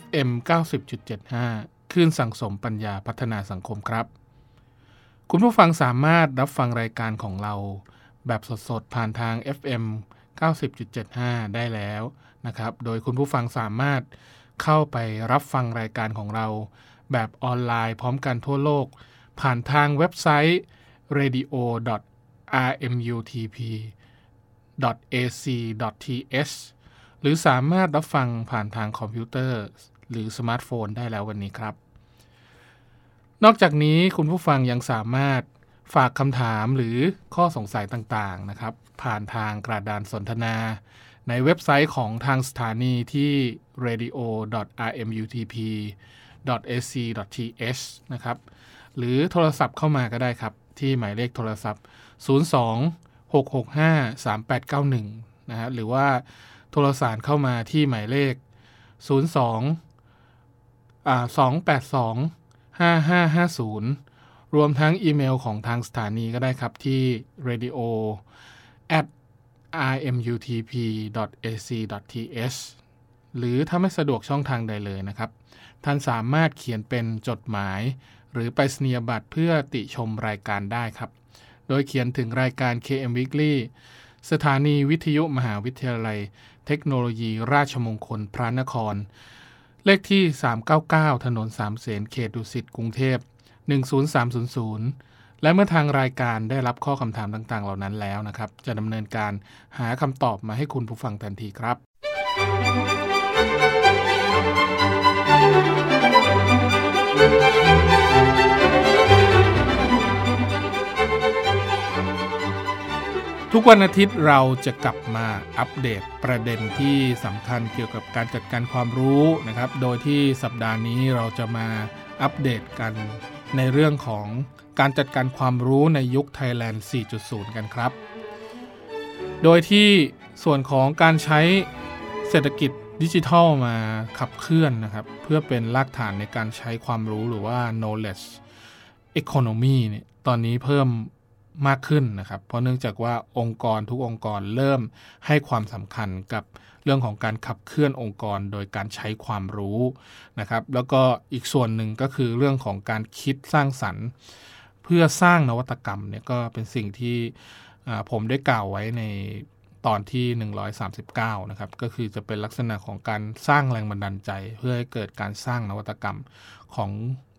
FM 90.75คลื่นสังสมปัญญาพัฒนาสังคมครับ คุณผู้ฟังสามารถรับฟังรายการของเรา แบบสดๆ ผ่านทาง FM 90.75 ได้แล้วนะครับ โดยคุณผู้ฟังสามารถเข้าไปรับฟังรายการของเรา แบบออนไลน์พร้อมกันทั่วโลก ผ่านทางเว็บไซต์ radio rmutp ac.th หรือสามารถรับฟังผ่านทางคอมพิวเตอร์ หรือสมาร์ทโฟนได้แล้ววันนี้ครับ นอกจากนี้คุณผู้ฟังยังสามารถฝากคำถามหรือข้อสงสัยต่างๆนะครับ ผ่านทางกระดานสนทนา ในเว็บไซต์ของทางสถานีที่ radio.rmutp.ac.th นะครับ หรือโทรศัพท์เข้ามาก็ได้ครับ ที่หมายเลขโทรศัพท์ 02 665 3891 นะฮะหรือว่า โทรสารเข้ามาที่หมายเลข 02อ่า282 5550 รวมทั้งอีเมลของทางสถานีก็ได้ครับที่ radio at rmutp ac th หรือถ้าไม่สะดวกช่องทางใดเลยนะครับ ท่านสามารถเขียนเป็นจดหมาย หรือไปสนียบัตรเพื่อติชมรายการได้ครับ โดยเขียนถึงรายการ KM Weekly สถานีวิทยุมหาวิทยาลัย เทคโนโลยีราชมงคลพระนคร เลขที่ 399 ถนนสามเสนเขตดุสิตกรุงเทพ 10300 และเมื่อทางรายการได้รับข้อคำถามต่างๆ เหล่านั้นแล้วนะครับ จะดำเนินการหาคำตอบมาให้คุณผู้ฟังทันทีครับ ทุกวันอาทิตย์เราจะกลับมาอัปเดตประเด็นที่สำคัญเกี่ยวกับการจัดการความรู้นะครับ โดยที่สัปดาห์นี้เราจะมาอัปเดตกันในเรื่องของการจัดการความรู้ในยุค Thailand 4.0 กันครับ โดยที่ส่วนของการใช้เศรษฐกิจดิจิทัลมาขับเคลื่อนนะครับ เพื่อเป็นรากฐานในการใช้ความรู้หรือว่า knowledge economy เนี่ยตอนนี้เพิ่ม มากขึ้นนะครับ เพราะเนื่องจากว่าองค์กรทุกองค์กรเริ่มให้ความสำคัญกับเรื่องของการขับเคลื่อนองค์กรโดยการใช้ความรู้นะครับ แล้วก็อีกส่วนหนึ่งก็คือเรื่องของการคิดสร้างสรรค์ เพื่อสร้างนวัตกรรมเนี่ยก็เป็นสิ่งที่ผมได้กล่าวไว้ในตอนที่ 139 นะครับ ก็คือจะเป็นลักษณะของการสร้างแรงบันดาลใจ เพื่อให้เกิดการสร้างนวัตกรรมของ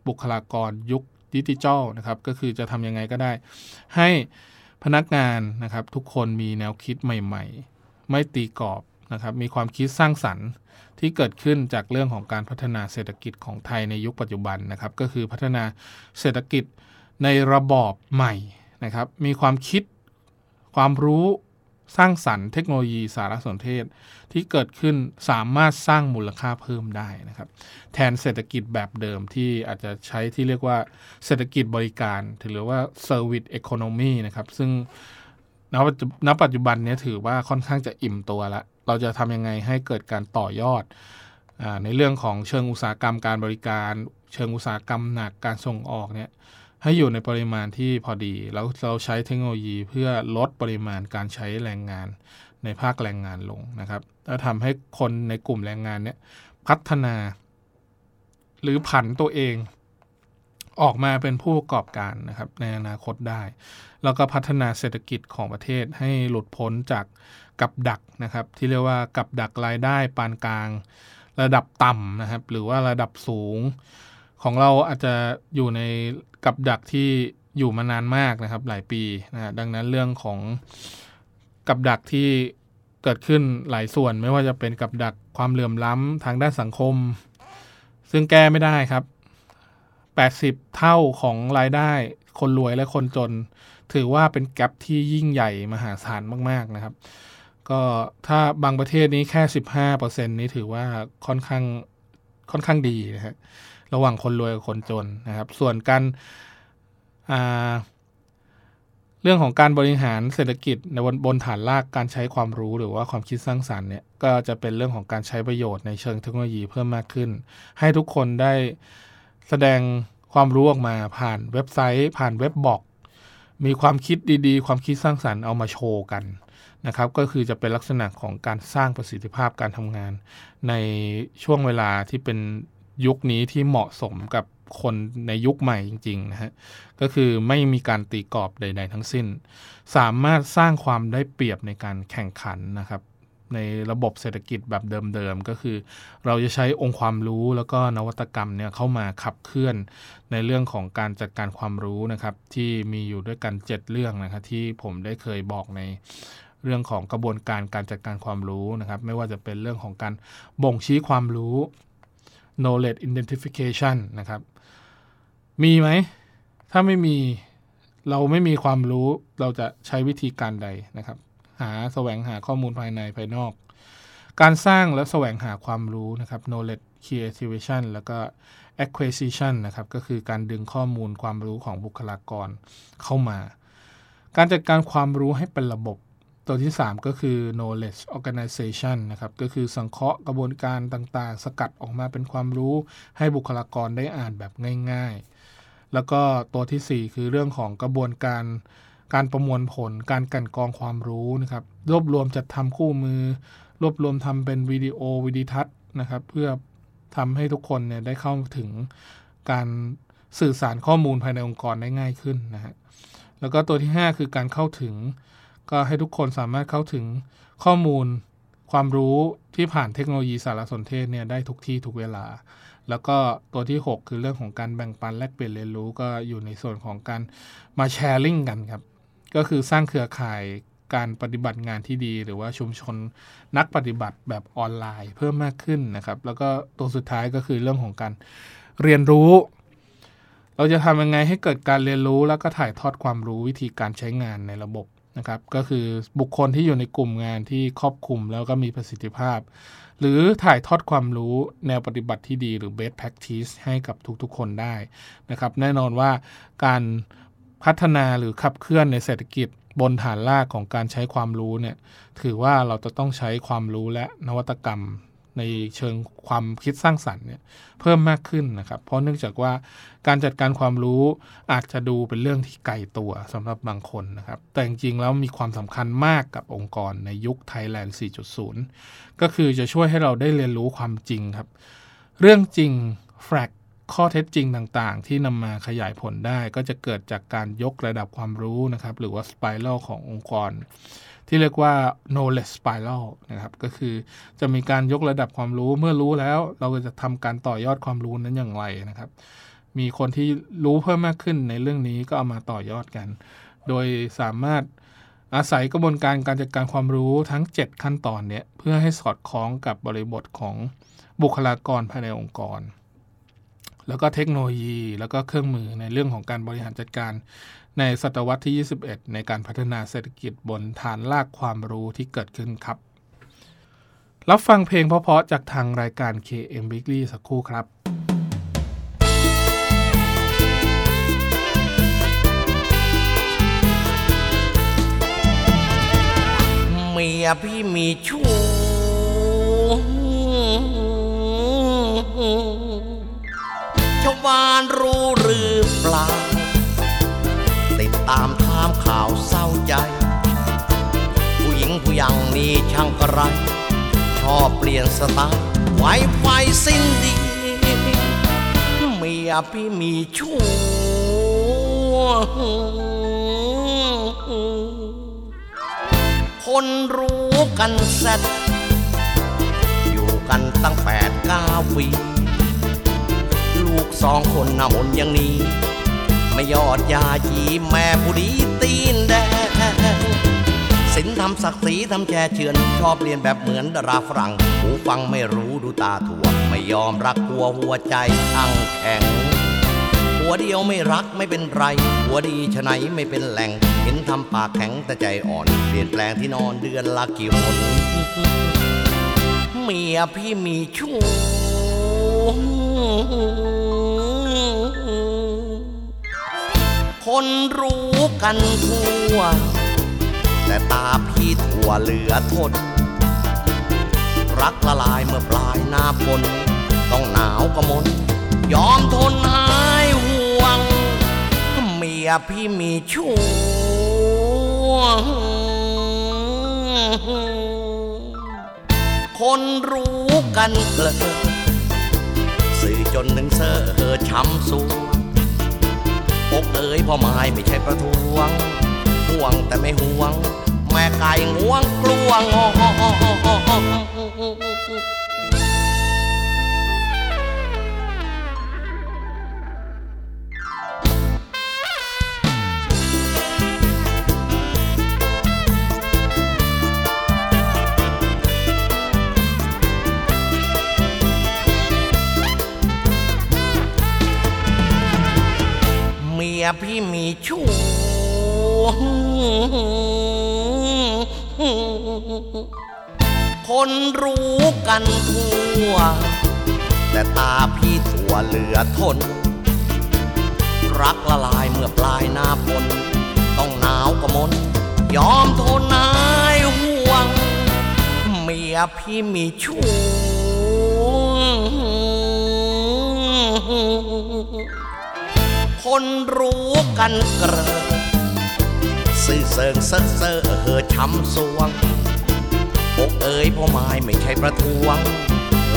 บุคลากรยุค ดิจิทัลนะครับก็คือจะทำยังไงก็ได้ ให้พนักงานนะครับทุกคนมีแนวคิดใหม่ ๆ ไม่ตีกรอบนะครับมีความคิดสร้างสรรค์ที่เกิดขึ้นจากเรื่องของการพัฒนาเศรษฐกิจของไทยในยุคปัจจุบันนะครับ ก็คือพัฒนาเศรษฐกิจในระบอบใหม่นะครับ มีความคิดความรู้ สร้างสรรค์เทคโนโลยีสารสนเทศ ที่เกิดขึ้นสามารถสร้างมูลค่าเพิ่มได้นะครับ แทนเศรษฐกิจแบบเดิมที่อาจจะใช้ที่เรียกว่าเศรษฐกิจบริการหรือว่า service economy นะครับ ซึ่งณปัจจุบันนี้ถือว่าค่อนข้างจะอิ่มตัวละ เราจะทำยังไงให้เกิดการต่อยอดอในเรื่องของเชิงอุตสาหกรรมการบริการ เชิงอุตสาหกรรมหนักการส่งออกเนี่ย ให้อยู่ในปริมาณที่พอดี แล้วเราใช้เทคโนโลยีเพื่อลดปริมาณการใช้แรงงานในภาคแรงงานลงนะครับแล้วทำให้คนในกลุ่มแรงงานเนี่ยพัฒนา หรือผันตัวเอง ออกมาเป็นผู้ประกอบการนะครับ ในอนาคตได้ แล้วก็พัฒนาเศรษฐกิจของประเทศให้หลุดพ้นจากกับดักนะครับ ที่เรียกว่ากับดักรายได้ปานกลาง ระดับต่ำนะครับ หรือว่าระดับสูง ของเราอาจจะอยู่ในกับดักที่อยู่มานานมากนะครับ หลายปีนะดังนั้นเรื่องของกับดักที่เกิดขึ้นหลายส่วนไม่ว่าจะเป็นกับดักความเหลื่อมล้ำทางด้านสังคม ซึ่งแก้ไม่ได้ครับ 80 เท่าของรายได้คนรวยและคนจน ถือว่าเป็นแกลบที่ยิ่งใหญ่มหาศาลมาก ๆนะครับ ก็ถ้าบางประเทศนี้แค่ 15%นี้ถือว่าค่อนข้างค่อนข้างดีนะฮะ ระหว่างคนรวยกับคนจนนะครับ ส่วนการเรื่องของการบริหารเศรษฐกิจในบนบนฐานรากการใช้ความรู้หรือว่าความคิดสร้างสารรค์เนี่ยก็จะเป็นเรื่องของการใช้ประโยชน์ในเชิงเทคโนโลยีเพิ่มมากขึ้น ให้ทุกคนได้แสดงความรู้ออกมาผ่านเว็บไซต์ ผ่านเว็บบอก มีความคิดดีๆ ความคิดสร้างสารรค์เอามาโชว์กันนะครับ ก็คือจะเป็นลักษณะของการสร้างประสิทธิภาพการทำงาน ในช่วงเวลาที่เป็น ยุคนี้ที่เหมาะสมกับคนในยุคใหม่จริงๆนะฮะก็คือไม่มีการตีกรอบใด ๆ ทั้งสิ้น สามารถสร้างความได้เปรียบในการแข่งขันนะครับ ในระบบเศรษฐกิจแบบเดิมๆก็คือ เราจะใช้องค์ความรู้แล้วก็นวัตกรรมเนี่ยเข้ามาขับเคลื่อนในเรื่องของการจัดการความรู้นะครับ ที่มีอยู่ด้วยกัน 7 เรื่องนะครับที่ผมได้เคยบอกในเรื่องของกระบวนการการจัดการความรู้นะครับ ไม่ว่าจะเป็นเรื่องของการบ่งชี้ความรู้ knowledge identification นะครับ มีไหม ถ้าไม่มีเราไม่มีความรู้เราจะใช้วิธีการใดนะครับ หาแสวงหาข้อมูลภายในภายนอก การสร้างและแสวงหาความรู้นะครับ knowledge creation แล้วก็ acquisition นะครับ ก็คือการดึงข้อมูลความรู้ของบุคลากรเข้ามา การจัดการความรู้ให้เป็นระบบ ตัวที่ 3 ก็คือ knowledge organization นะครับ ก็คือสังเคราะห์กระบวนการต่างๆ สกัดออกมาเป็นความรู้ให้บุคลากรได้อ่านแบบง่าย ๆ แล้วก็ตัวที่ 4 คือเรื่องของกระบวนการการประมวลผล การกันกองความรู้นะครับ รวบรวมจัดทำคู่มือ รวบรวมทำเป็นวิดีโอวิดีทัศน์นะครับ เพื่อทำให้ทุกคนเนี่ยได้เข้าถึงการสื่อสารข้อมูลภายในองค์กรได้ง่ายขึ้นนะฮะ แล้วก็ตัวที่ 5 คือการเข้าถึง ก็ให้ทุกคนสามารถเข้าถึงข้อมูลความรู้ที่ผ่านเทคโนโลยีสารสนเทศเนี่ยได้ทุกที่ทุกเวลา แล้วก็ตัวที่ 6 คือเรื่องของการแบ่งปันแลกเปลี่ยนเรียนรู้ก็อยู่ในส่วนของการมาแชร์ลิงกันครับ ก็คือสร้างเครือข่ายการปฏิบัติงานที่ดี หรือว่าชุมชนนักปฏิบัติแบบออนไลน์เพิ่มมากขึ้นนะครับ แล้วก็ตัวสุดท้ายก็คือเรื่องของการเรียนรู้ เราจะทำยังไงให้เกิดการเรียนรู้แล้วก็ถ่ายทอดความรู้วิธีการใช้งานในระบบ นะครับก็คือบุคคลที่อยู่ในกลุ่มงานที่ครอบคลุมแล้วก็มีประสิทธิภาพ หรือถ่ายทอดความรู้แนวปฏิบัติที่ดีหรือ best practice ให้กับทุกๆคนได้นะครับแน่นอนว่าการพัฒนาหรือขับเคลื่อนในเศรษฐกิจบนฐานรากของการใช้ความรู้เนี่ยถือว่าเราจะต้องใช้ความรู้และนวัตกรรม ในเชิงความคิดสร้างสรรค์เนี่ยเพิ่มมากขึ้นนะครับ เพราะเนื่องจากว่าการจัดการความรู้อาจจะดูเป็นเรื่องที่ไกลตัวสำหรับบางคนนะครับ แต่จริงๆแล้วมีความสำคัญมากกับองค์กรในยุคไทยแลนด์ 4.0 ก็คือจะช่วยให้เราได้เรียนรู้ความจริงครับ เรื่องจริงแฟก ข้อเท็จจริงต่างๆ ที่นำมาขยายผลได้ ก็จะเกิดจากการยกระดับความรู้นะครับ หรือว่าสไปรัลขององค์กร ที่เรียกว่า knowledge spiral นะครับก็คือจะมีการยกระดับความรู้เมื่อรู้แล้ว เราก็จะทำการต่อยอดความรู้นั้นอย่างไรนะครับ มีคนที่รู้เพิ่มมากขึ้นในเรื่องนี้ก็เอามาต่อยอดกัน โดยสามารถอาศัยกระบวนการการจัดการความรู้ทั้ง 7 ขั้นตอนเนี้ยเพื่อให้สอดคล้องกับบริบทของบุคลากรภายในองค์กร แล้วก็เทคโนโลยี แล้วก็เครื่องมือในเรื่องของการบริหารจัดการ ในศตวรรษที่ 21 ในการพัฒนาเศรษฐกิจบนฐานรากความรู้ที่เกิดขึ้นครับ รับฟังเพลงเพราะๆจากทางรายการ KM Weekly สักครู่ครับเมียพี่มีชู้ ช่างกระไรชอบเปลี่ยนสไตล์ไวไฟสิ้นดีเมียพี่มีชู้คนรู้กันเสร็จอยู่กันตั้งแปดเก้าปีลูกสองคนนำมนอย่างนี้ ไม่ยอดยาจีแม่ผู้ดีตีนแดง ศิลธรรมศักดิ์ศรีทำแช่เชือนชอบเรียนแบบเหมือนดาราฝรั่งหูฟังไม่รู้ดูตาถั่ว ไม่ยอมรักกลัวหัวใจอังแข็ง หัวเดียวไม่รักไม่เป็นไร หัวดีชะไหนไม่เป็นแหล่ง เห็นทำปากแข็งแต่ใจอ่อน เปลี่ยนแปลงที่นอนเดือนละกี่หนเมียพี่มีชู้คนรู้กันทั่ว แต่ตาพี่ถั่วเหลือทน รักละลายเมื่อปลายหน้าฝนต้องหนาวกระมน ยอมทนหายห่วง เมียพี่มีชู้คนรู้กันเกลอสื่อจนหนึ่งเซ่อเฮอช้ำสูงอกเอ๋ยพ่อไม้ไม่ใช่ประท้วง วงแต่ไม่ห่วง แม่ไก่ง่วงกลวงเมียพี่มีชู้ คนรู้กันทั่ว แต่ตาพี่ถั่วเหลือทน รักละลายเมื่อปลายหน้าฝนต้องหนาวกระมน ยอมทนนายห่วง เมียพี่มีชู้คนรู้กันเกลอ ซื่อเสิงเซ่อเซ่อเฮอช้ำสวงอกเอ๋ยพ่อไม้ไม่ใช่ประท้วง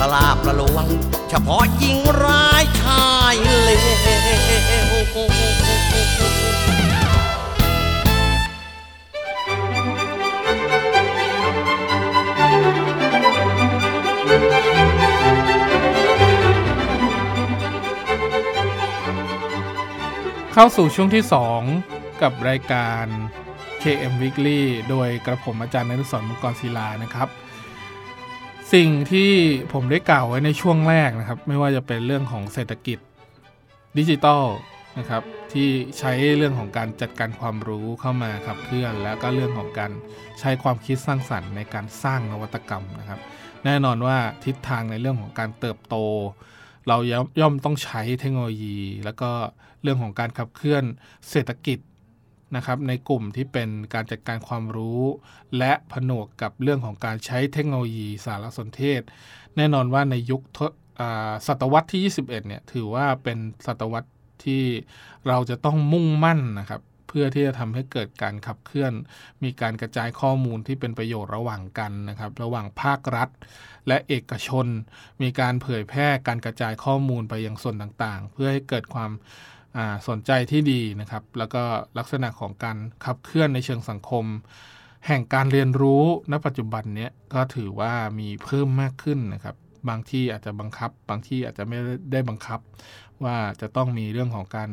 ละลาบละลวง เฉพาะยิงร้ายชายเลวเข้าสู่ช่วงที่ 2 กับรายการ KM Weekly โดยกระผมอาจารย์นฤศรมังกรศิลานะครับ สิ่งที่ผมได้กล่าวไว้ในช่วงแรกนะครับ ไม่ว่าจะเป็นเรื่องของเศรษฐกิจดิจิตอลนะครับ ที่ใช้เรื่องของการจัดการความรู้เข้ามาขับเคลื่อน แล้วก็เรื่องของการใช้ความคิดสร้างสรรค์ในการสร้างนวัตกรรมนะครับ แน่นอนว่าทิศทางในเรื่องของการเติบโต เราย่อมย่อมต้องใช้เทคโนโลยี แล้วก็เรื่องของการขับเคลื่อนเศรษฐกิจ นะครับในกลุ่มที่เป็นการจัดการความรู้ และผนวกกับเรื่องของการใช้เทคโนโลยีสารสนเทศ แน่นอนว่าในยุคศตวรรษที่ 21 เนี่ยถือว่าเป็นศตวรรษที่เราจะต้องมุ่งมั่นนะครับเพื่อที่จะทำให้เกิดการขับเคลื่อน มีการกระจายข้อมูลที่เป็นประโยชน์ระหว่างกันนะครับ ระหว่างภาครัฐ และเอกชน มีการเผยแพร่การกระจายข้อมูลไปยังส่วนต่างๆ เพื่อให้เกิดความ สนใจที่ดีนะครับ แล้วก็ลักษณะของการขับเคลื่อนในเชิงสังคม แห่งการเรียนรู้ณปัจจุบันเนี้ยก็ถือว่ามีเพิ่มมากขึ้นนะครับ บางที่อาจจะบังคับ บางที่อาจจะไม่ได้บังคับ ว่าจะต้องมีเรื่องของการ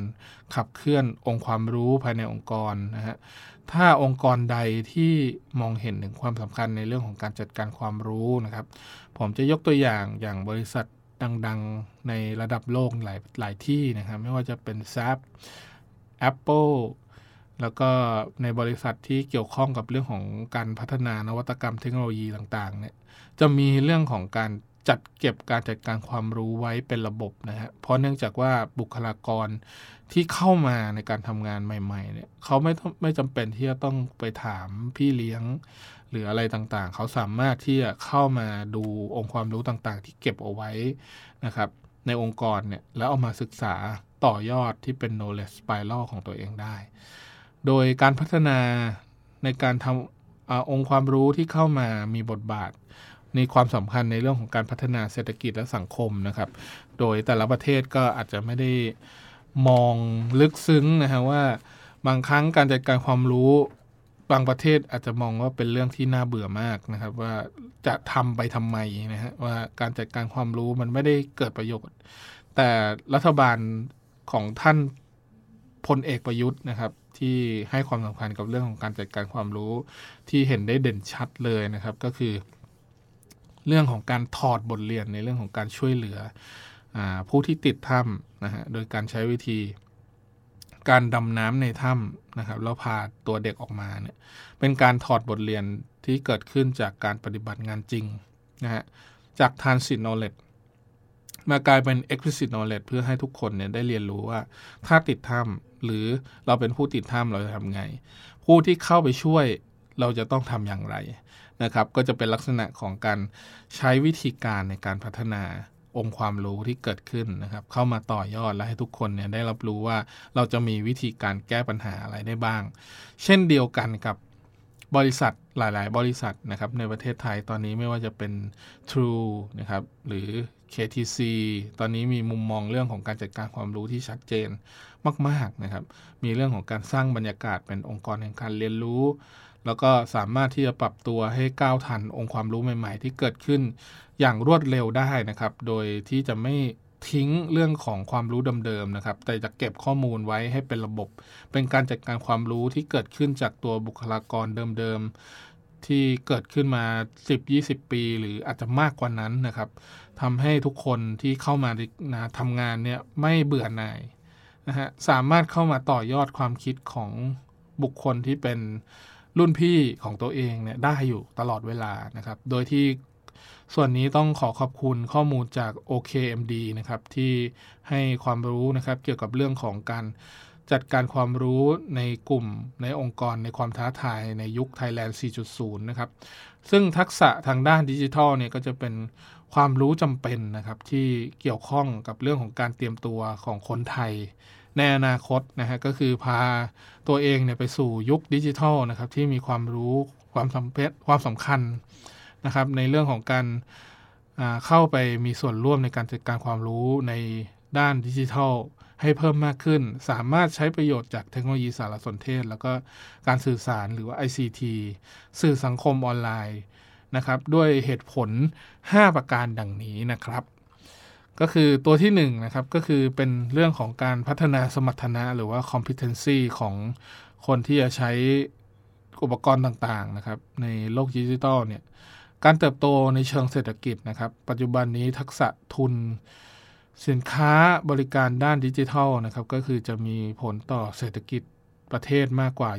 ขับเคลื่อนองค์ความรู้ภายในองค์กรนะฮะถ้าองค์กรใดที่มองเห็นถึงความสำคัญในเรื่องของการจัดการความรู้นะครับ ผมจะยกตัวอย่างอย่างบริษัท ดังๆ ในระดับโลกหลายหลายที่นะครับ ไม่ว่าจะเป็น s a p Apple แล้วก็ในบริษัทที่เกี่ยวข้องกับเรื่องของการพัฒนานวัตกรรมเทคโนโลยีต่างๆ เนี่ย จะมีเรื่องของการจัดเก็บการจัดการความรู้ไว้เป็นระบบนะฮะ เพราะเนื่องจากว่าบุคลากรที่เข้ามาในการทำงานใหม่ ๆ เนี่ยเขาไม่ต้องไม่จำเป็นที่จะต้องไปถามพี่เลี้ยง หรืออะไรต่างๆ เขาสามารถที่จะเข้ามาดูองค์ความรู้ต่างๆ ที่เก็บเอาไว้นะครับ ในองค์กรเนี่ยแล้วเอามาศึกษาต่อยอดที่เป็น knowledge spiral ของตัวเองได้ โดยการพัฒนาในการทำอองค์ความรู้ที่เข้ามามีบทบาทในความสำคัญในเรื่องของการพัฒนาเศรษฐกิจและสังคมนะครับ โดยแต่ละประเทศก็อาจจะไม่ได้มองลึกซึ้งนะฮะว่าบางครั้งการจัดการความรู้ บางประเทศอาจจะมองว่าเป็นเรื่องที่น่าเบื่อมากนะครับ ว่าจะทำไปทำไมนะฮะว่าการจัดการความรู้มันไม่ได้เกิดประโยชน์ แต่รัฐบาลของท่านพลเอกประยุทธ์นะครับ ที่ให้ความสำคัญกับเรื่องของการจัดการความรู้ที่เห็นได้เด่นชัดเลยนะครับ ก็คือ เรื่องของการถอดบทเรียนในเรื่องของการช่วยเหลืออผู้ที่ติดถ้ำนะฮะโดยการใช้วิธี การดำน้ำในถ้ำนะครับแล้วพาตัวเด็กออกมาเนี่ยเป็นการถอดบทเรียนที่เกิดขึ้นจากการปฏิบัติงานจริงนะฮะจาก transit knowledge มากลายเป็น explicit knowledge เพื่อให้ทุกคนเนี่ยได้เรียนรู้ว่า ถ้าติดถ้ำหรือเราเป็นผู้ติดถ้ำเราจะทำไง ผู้ที่เข้าไปช่วยเราจะต้องทำอย่างไรนะครับ ก็จะเป็นลักษณะของการใช้วิธีการในการพัฒนา องค์ความรู้ที่เกิดขึ้นนะครับ เข้ามาต่อยอดและให้ทุกคนเนี่ยได้รับรู้ว่าเราจะมีวิธีการแก้ปัญหาอะไรได้บ้าง เช่นเดียวกันกับบริษัทหลาย ๆ บริษัทนะครับในประเทศไทยตอนนี้ไม่ว่าจะเป็น True นะครับหรือ KTC ตอนนี้มีมุมมองเรื่องของการจัดการความรู้ที่ชัดเจนมาก ๆ นะครับ มีเรื่องของการสร้างบรรยากาศเป็นองค์กรแห่งการเรียนรู้ แล้วก็สามารถที่จะปรับตัวให้ก้าวทันองค์ความรู้ใหม่ ๆ ที่เกิดขึ้นอย่างรวดเร็วได้นะครับ โดยที่จะไม่ทิ้งเรื่องของความรู้เดิมๆนะครับ แต่จะเก็บข้อมูลไว้ให้เป็นระบบ เป็นการจัดการความรู้ที่เกิดขึ้นจากตัวบุคลากรเดิมๆ ที่เกิดขึ้นมา 10-20 ปี หรืออาจจะมากกว่านั้นนะครับทำให้ทุกคนที่เข้ามานะทำงานเนี่ยไม่เบื่อหน่ายนะฮะ สามารถเข้ามาต่อยอดความคิดของบุคคลที่เป็น รุ่นพี่ของตัวเองเนี่ยได้อยู่ตลอดเวลานะครับ โดยที่ส่วนนี้ต้องขอขอบคุณข้อมูลจาก OKMD นะครับที่ให้ความรู้นะครับเกี่ยวกับเรื่องของการจัดการความรู้ในกลุ่มในองค์กรในความท้าทายในยุค Thailand 4.0 นะครับ ซึ่งทักษะทางด้านดิจิทัลเนี่ยก็จะเป็นความรู้จำเป็นนะครับที่เกี่ยวข้องกับเรื่องของการเตรียมตัวของคนไทย ในอนาคตนะฮะก็คือพาตัวเองเนี่ยไปสู่ยุคดิจิทัลนะครับที่มีความรู้ความสำเพ็ความสำคัญนะครับในเรื่องของการเข้าไปมีส่วนร่วมในการจัดการความรู้ในด้านดิจิทัลให้เพิ่มมากขึ้น สามารถใช้ประโยชน์จากเทคโนโลยีสารสนเทศ แล้วก็การสื่อสารหรือว่า ICT สื่อสังคมออนไลน์นะครับ ด้วยเหตุผล 5 ประการดังนี้นะครับ ก็คือตัวที่1นนะครับก็คือเป็นเรื่องของการพัฒนาสมรรถนะหรือว่า competency ของคนที่จะใช้อุปกรณ์ต่างๆนะครับในโลกดิจิทัลเนี่ยการเติบโตในเชิงเศรษฐกิจนะครับ ปัจจุบันนี้ทักษะทุน สินค้าบริการด้านดิจิทัลนะครับก็คือจะมีผลต่อเศรษฐกิจประเทศมากกว่า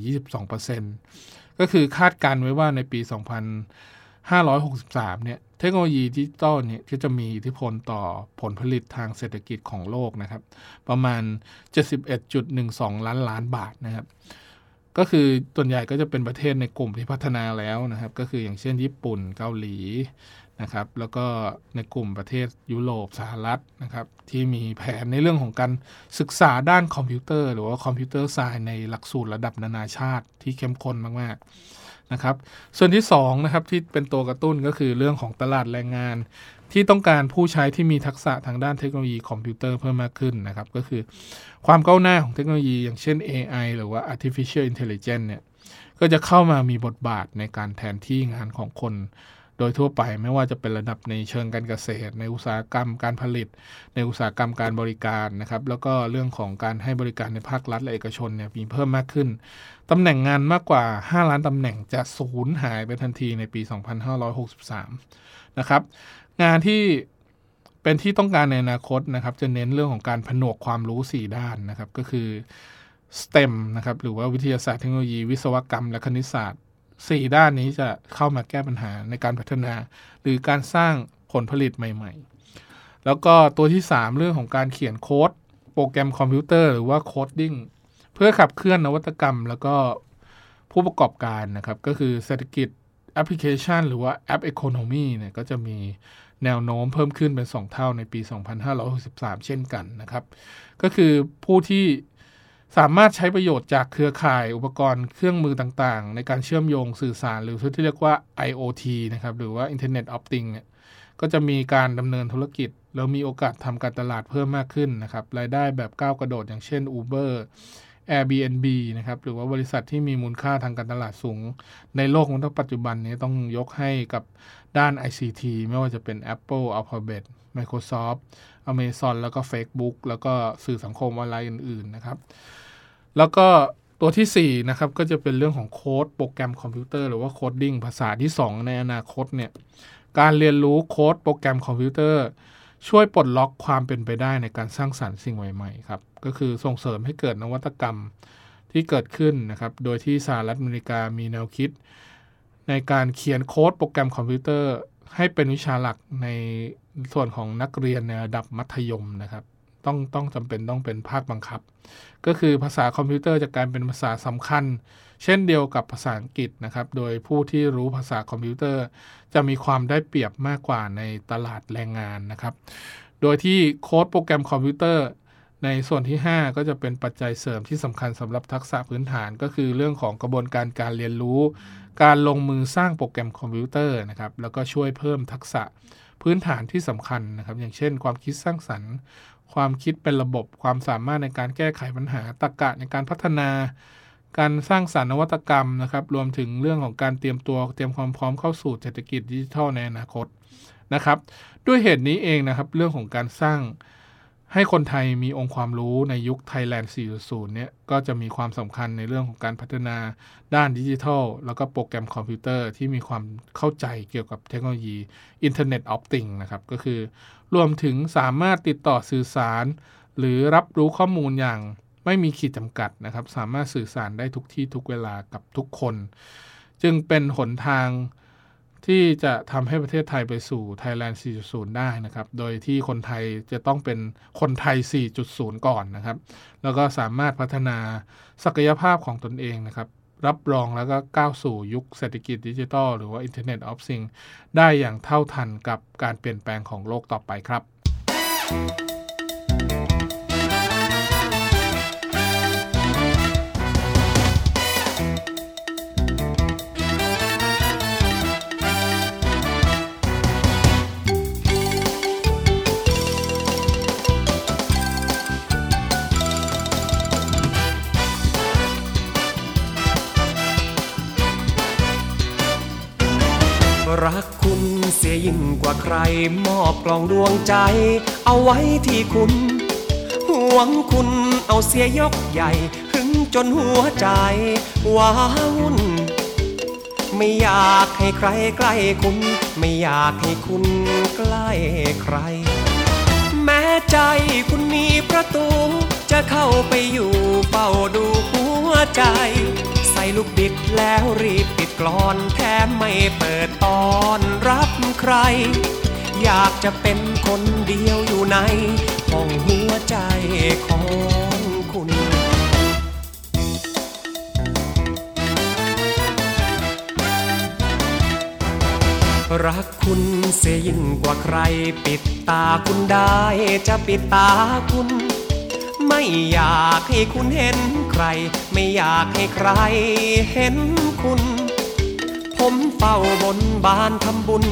22%ก็คือคาดการไว้ว่าในปี 2563 เนี่ย เทคโนโลยีดิจิทัลเนี่ยก็จะมีอิทธิพลต่อผลผลิตทางเศรษฐกิจของโลกนะครับ ประมาณ 71.12 ล้านล้านบาทนะครับ ก็คือส่วนใหญ่ก็จะเป็นประเทศในกลุ่มที่พัฒนาแล้วนะครับ ก็คืออย่างเช่นญี่ปุ่นเกาหลีนะครับ แล้วก็ในกลุ่มประเทศยุโรปสหรัฐนะครับ ที่มีแผนในเรื่องของการศึกษาด้านคอมพิวเตอร์ หรือว่าคอมพิวเตอร์ไซน์ในหลักสูตรระดับนานาชาติที่เข้มข้นมากๆ นะครับ ส่วนที่2นะครับที่เป็นตัวกระตุ้นก็คือเรื่องของตลาดแรงงาน ที่ต้องการผู้ใช้ที่มีทักษะทางด้านเทคโนโลยีคอมพิวเตอร์เพิ่มมากขึ้นนะครับ ก็คือความก้าวหน้าของเทคโนโลยีอย่างเช่น AI หรือว่า artificial intelligence เนี่ยก็จะเข้ามามีบทบาทในการแทนที่งานของคน โดยทั่วไปไม่ว่าจะเป็นระดับในเชิงการเกษตร ในอุตสาหกรรมการผลิต ในอุตสาหกรรมการบริการนะครับ แล้วก็เรื่องของการให้บริการในภาครัฐและเอกชนเนี่ยมีเพิ่มมากขึ้นตำแหน่งงานมากกว่า 5 ล้านตำแหน่งจะสูญหายไปทันทีในปี 2563 นะครับ งานที่เป็นที่ต้องการในอนาคตนะครับ จะเน้นเรื่องของการผนวกความรู้ 4 ด้านนะครับ ก็คือ STEM นะครับ หรือว่าวิทยาศาสตร์เทคโนโลยี วิศวกรรม และคณิตศาสตร์ 4ด้านนี้จะเข้ามาแก้ปัญหาในการพัฒนา หรือการสร้างผลผลิตใหม่ ๆ แล้วก็ตัวที่ 3 เรื่องของการเขียนโค้ด โปรแกรมคอมพิวเตอร์หรือว่า coding เพื่อขับเคลื่อนนวัตกรรม แล้วก็ผู้ประกอบการนะครับ ก็คือเศรษฐกิจแอปพลิเคชัน หรือว่า app economy เนี่ยก็จะมีแนวโน้มเพิ่มขึ้นเป็น 2 เท่าในปี 2563 เช่นกันนะครับ ก็คือผู้ที่ สามารถใช้ประโยชน์จากเครือข่ายอุปกรณ์เครื่องมือต่างๆ ในการเชื่อมโยงสื่อสารหรือที่เรียกว่า IoT นะครับหรือว่า Internet of Things เนี่ยก็จะมีการดำเนินธุรกิจ แล้วมีโอกาสทำการตลาดเพิ่มมากขึ้นนะครับรายได้แบบก้าวกระโดดอย่างเช่น Uber Airbnb นะครับหรือว่าบริษัทที่มีมูลค่าทางการตลาดสูง ในโลกในปัจจุบันนี้ต้องยกให้กับด้าน ICT ไม่ว่าจะเป็น Apple Alphabet Microsoft Amazon แล้วก็ Facebook แล้วก็สื่อสังคมออนไลน์อื่น ๆ นะครับ แล้วก็ตัวที่4นะครับก็จะเป็นเรื่องของโค้ดโปรแกรมคอมพิวเตอร์หรือว่า coding ภาษาที่ 2 ในอนาคตเนี่ยการเรียนรู้โค้ดโปรแกรมคอมพิวเตอร์ ช่วยปลดล็อกความเป็นไปได้ในการสร้างสรรค์สิ่งใหม่ๆครับก็คือส่งเสริมให้เกิดนวัตกรรมที่เกิดขึ้นนะครับโดยที่สหรัฐอเมริกามีแนวคิด ในการเขียนโค้ดโปรแกรมคอมพิวเตอร์ ให้เป็นวิชาหลักในส่วนของนักเรียนในระดับมัธยมนะครับ ต้องต้องจำเป็นต้องเป็นภาคบังคับ ก็คือภาษาคอมพิวเตอร์จะกลายเป็นภาษาสำคัญ เช่นเดียวกับภาษาอังกฤษนะครับ โดยผู้ที่รู้ภาษาคอมพิวเตอร์ จะมีความได้เปรียบมากกว่าในตลาดแรงงานนะครับ โดยที่โค้ดโปรแกรมคอมพิวเตอร์ ในส่วนที่ 5 ก็จะเป็นปัจจัยเสริมที่สำคัญสำหรับทักษะพื้นฐาน ก็คือเรื่องของกระบวนการการเรียนรู้ การลงมือสร้างโปรแกรมคอมพิวเตอร์นะครับแล้วก็ช่วยเพิ่มทักษะพื้นฐานที่สำคัญนะครับ อย่างเช่นความคิดสร้างสรรค์ ความคิดเป็นระบบ ความสามารถในการแก้ไขปัญหาตรรกะในการพัฒนา การสร้างสารรค์นวัตกรรมนะครับ รวมถึงเรื่องของการเตรียมตัวเตรียมความพร้อมเข้าสู่เศรษฐกิจดิจิทัลในอนาคตนะครับ ด้วยเหตุนี้เองนะครับ เรื่องของการสร้าง ให้คนไทยมีองค์ความรู้ในยุค Thailand 4.0 เนี่ยก็จะมีความสำคัญในเรื่องของการพัฒนาด้านดิจิทัล แล้วก็โปรแกรมคอมพิวเตอร์ที่มีความเข้าใจเกี่ยวกับเทคโนโลยี Internet of Things นะครับ ก็คือรวมถึงสามารถติดต่อสื่อสาร หรือรับรู้ข้อมูลอย่างไม่มีขีดจำกัดนะครับ สามารถสื่อสารได้ทุกที่ทุกเวลากับทุกคน จึงเป็นหนทาง ที่จะทำให้ประเทศไทยไปสู่ Thailand 4.0 ได้นะครับ โดยที่คนไทยจะต้องเป็นคนไทย 4.0 ก่อนนะครับ แล้วก็สามารถพัฒนาศักยภาพของตนเองนะครับ รับรองแล้วก็ก้าวสู่ยุคเศรษฐกิจดิจิทัลหรือว่า Internet of Things ได้อย่างเท่าทันกับการเปลี่ยนแปลงของโลกต่อไปครับ ใครมอบกล่องดวงใจ เอาไว้ที่คุณ ห่วงคุณเอาเสียยกใหญ่หึงจนหัวใจว้าวุ่น ไม่อยากให้ใครใกล้คุณ ไม่อยากให้คุณใกล้ใคร แม้ใจคุณมีประตู จะเข้าไปอยู่เฝ้าดูหัวใจ ใส่ลูกบิดแล้วรีบปิด กลอนแถมไม่เปิดตอนรับใคร อยากจะเป็นคนเดียวอยู่ในห้องหัวใจของคุณรักคุณเสียยิ่งกว่าใคร ปิดตาคุณได้จะปิดตาคุณ ไม่อยากให้คุณเห็นใคร ไม่อยากให้ใครเห็นคุณ ผมเฝ้าบนบานทำบุญ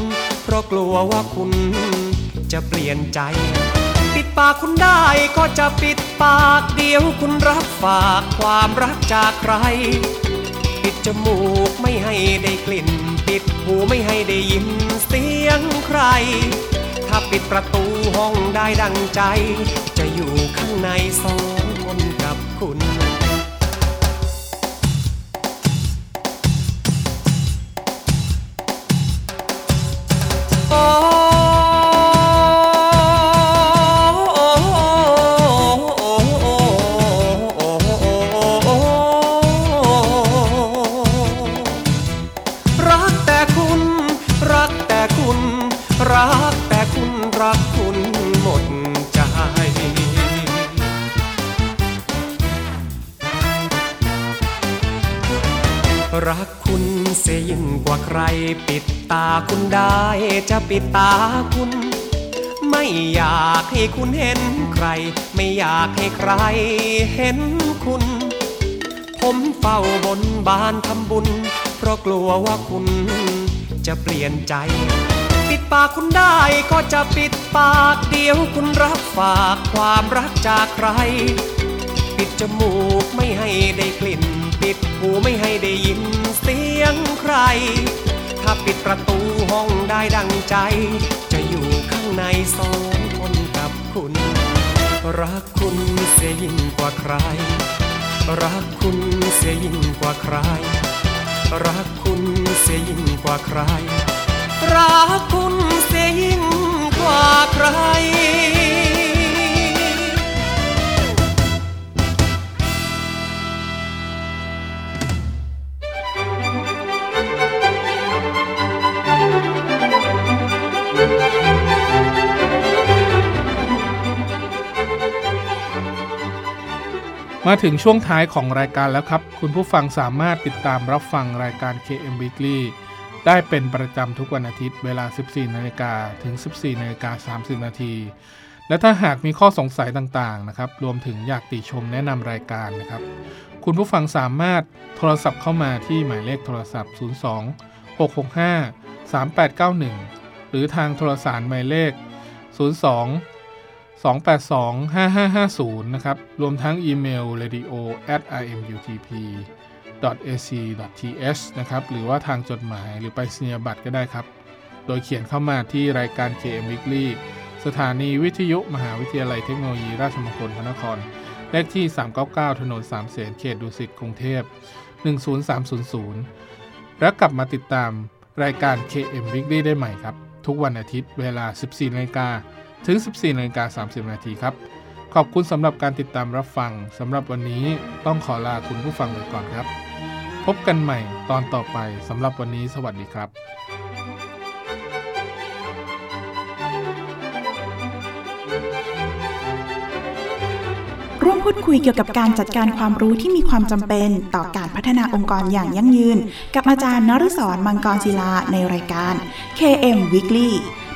เพราะกลัวว่าคุณจะเปลี่ยนใจ ปิดปากคุณได้ก็จะปิดปากเดียวคุณรับฝากความรักจากใคร ปิดจมูกไม่ให้ได้กลิ่น ปิดหูไม่ให้ได้ยินเสียงใคร ถ้าปิดประตูห้องได้ดังใจ จะอยู่ข้างในสองคนกับคุณ คุณได้จะปิดตาคุณ ไม่อยากให้คุณเห็นใคร ไม่อยากให้ใครเห็นคุณ ผมเฝ้าบนบานทำบุญ เพราะกลัวว่าคุณจะเปลี่ยนใจ ปิดปากคุณได้ก็จะปิดปากเดียวคุณรับฝากความรักจากใคร ปิดจมูกไม่ให้ได้กลิ่น ปิดหูไม่ให้ได้ยินเสียงใคร ถ้าปิดประตูห้องได้ดังใจ จะอยู่ข้างในสองคนกับคุณ รักคุณเสียยิ่งกว่าใคร รักคุณเสียยิ่งกว่าใคร รักคุณเสียยิ่งกว่าใคร รักคุณเสียยิ่งกว่าใคร มาถึงช่วงท้ายของรายการแล้วครับ คุณผู้ฟังสามารถติดตามรับฟังรายการ KM Weekly ได้เป็นประจำทุกวันอาทิตย์เวลา 14 นาฬิกาถึง 14 นาฬิกา 30 นาที และถ้าหากมีข้อสงสัยต่างๆนะครับ รวมถึงอยากติชมแนะนำรายการนะครับ คุณผู้ฟังสามารถโทรศัพท์เข้ามาที่หมายเลขโทรศัพท์ 02 665 3891 หรือทางโทรสารหมายเลข 02 282 5550 นะครับ รวมทั้งอีเมล radio at imutp ac th นะครับ หรือว่าทางจดหมายหรือไปสนียบัตรก็ได้ครับ โดยเขียนเข้ามาที่รายการ KM Weekly สถานีวิทยุมหาวิทยาลัยเทคโนโลยีราชมงคลพระนคร เลขที่ 399 ถนนสามเสนเขตดุสิตกรุงเทพ 10300 แล้วกลับมาติดตามรายการ KM Weekly ได้ใหม่ครับ ทุกวันอาทิตย์เวลา 14นาฬิกา ถึง 14นาฬิกา30 นาทีครับ ขอบคุณสำหรับการติดตามรับฟังสำหรับวันนี้ต้องขอลาคุณผู้ฟังไปก่อนครับ พบกันใหม่ตอนต่อไปสำหรับวันนี้สวัสดีครับร่วมพูดคุยเกี่ยวกับการจัดการความรู้ที่มีความจำเป็นต่อการพัฒนาองค์กรอย่างยั่งยืน กับอาจารย์นฤศรมังกรศิลาในรายการ KM Weekly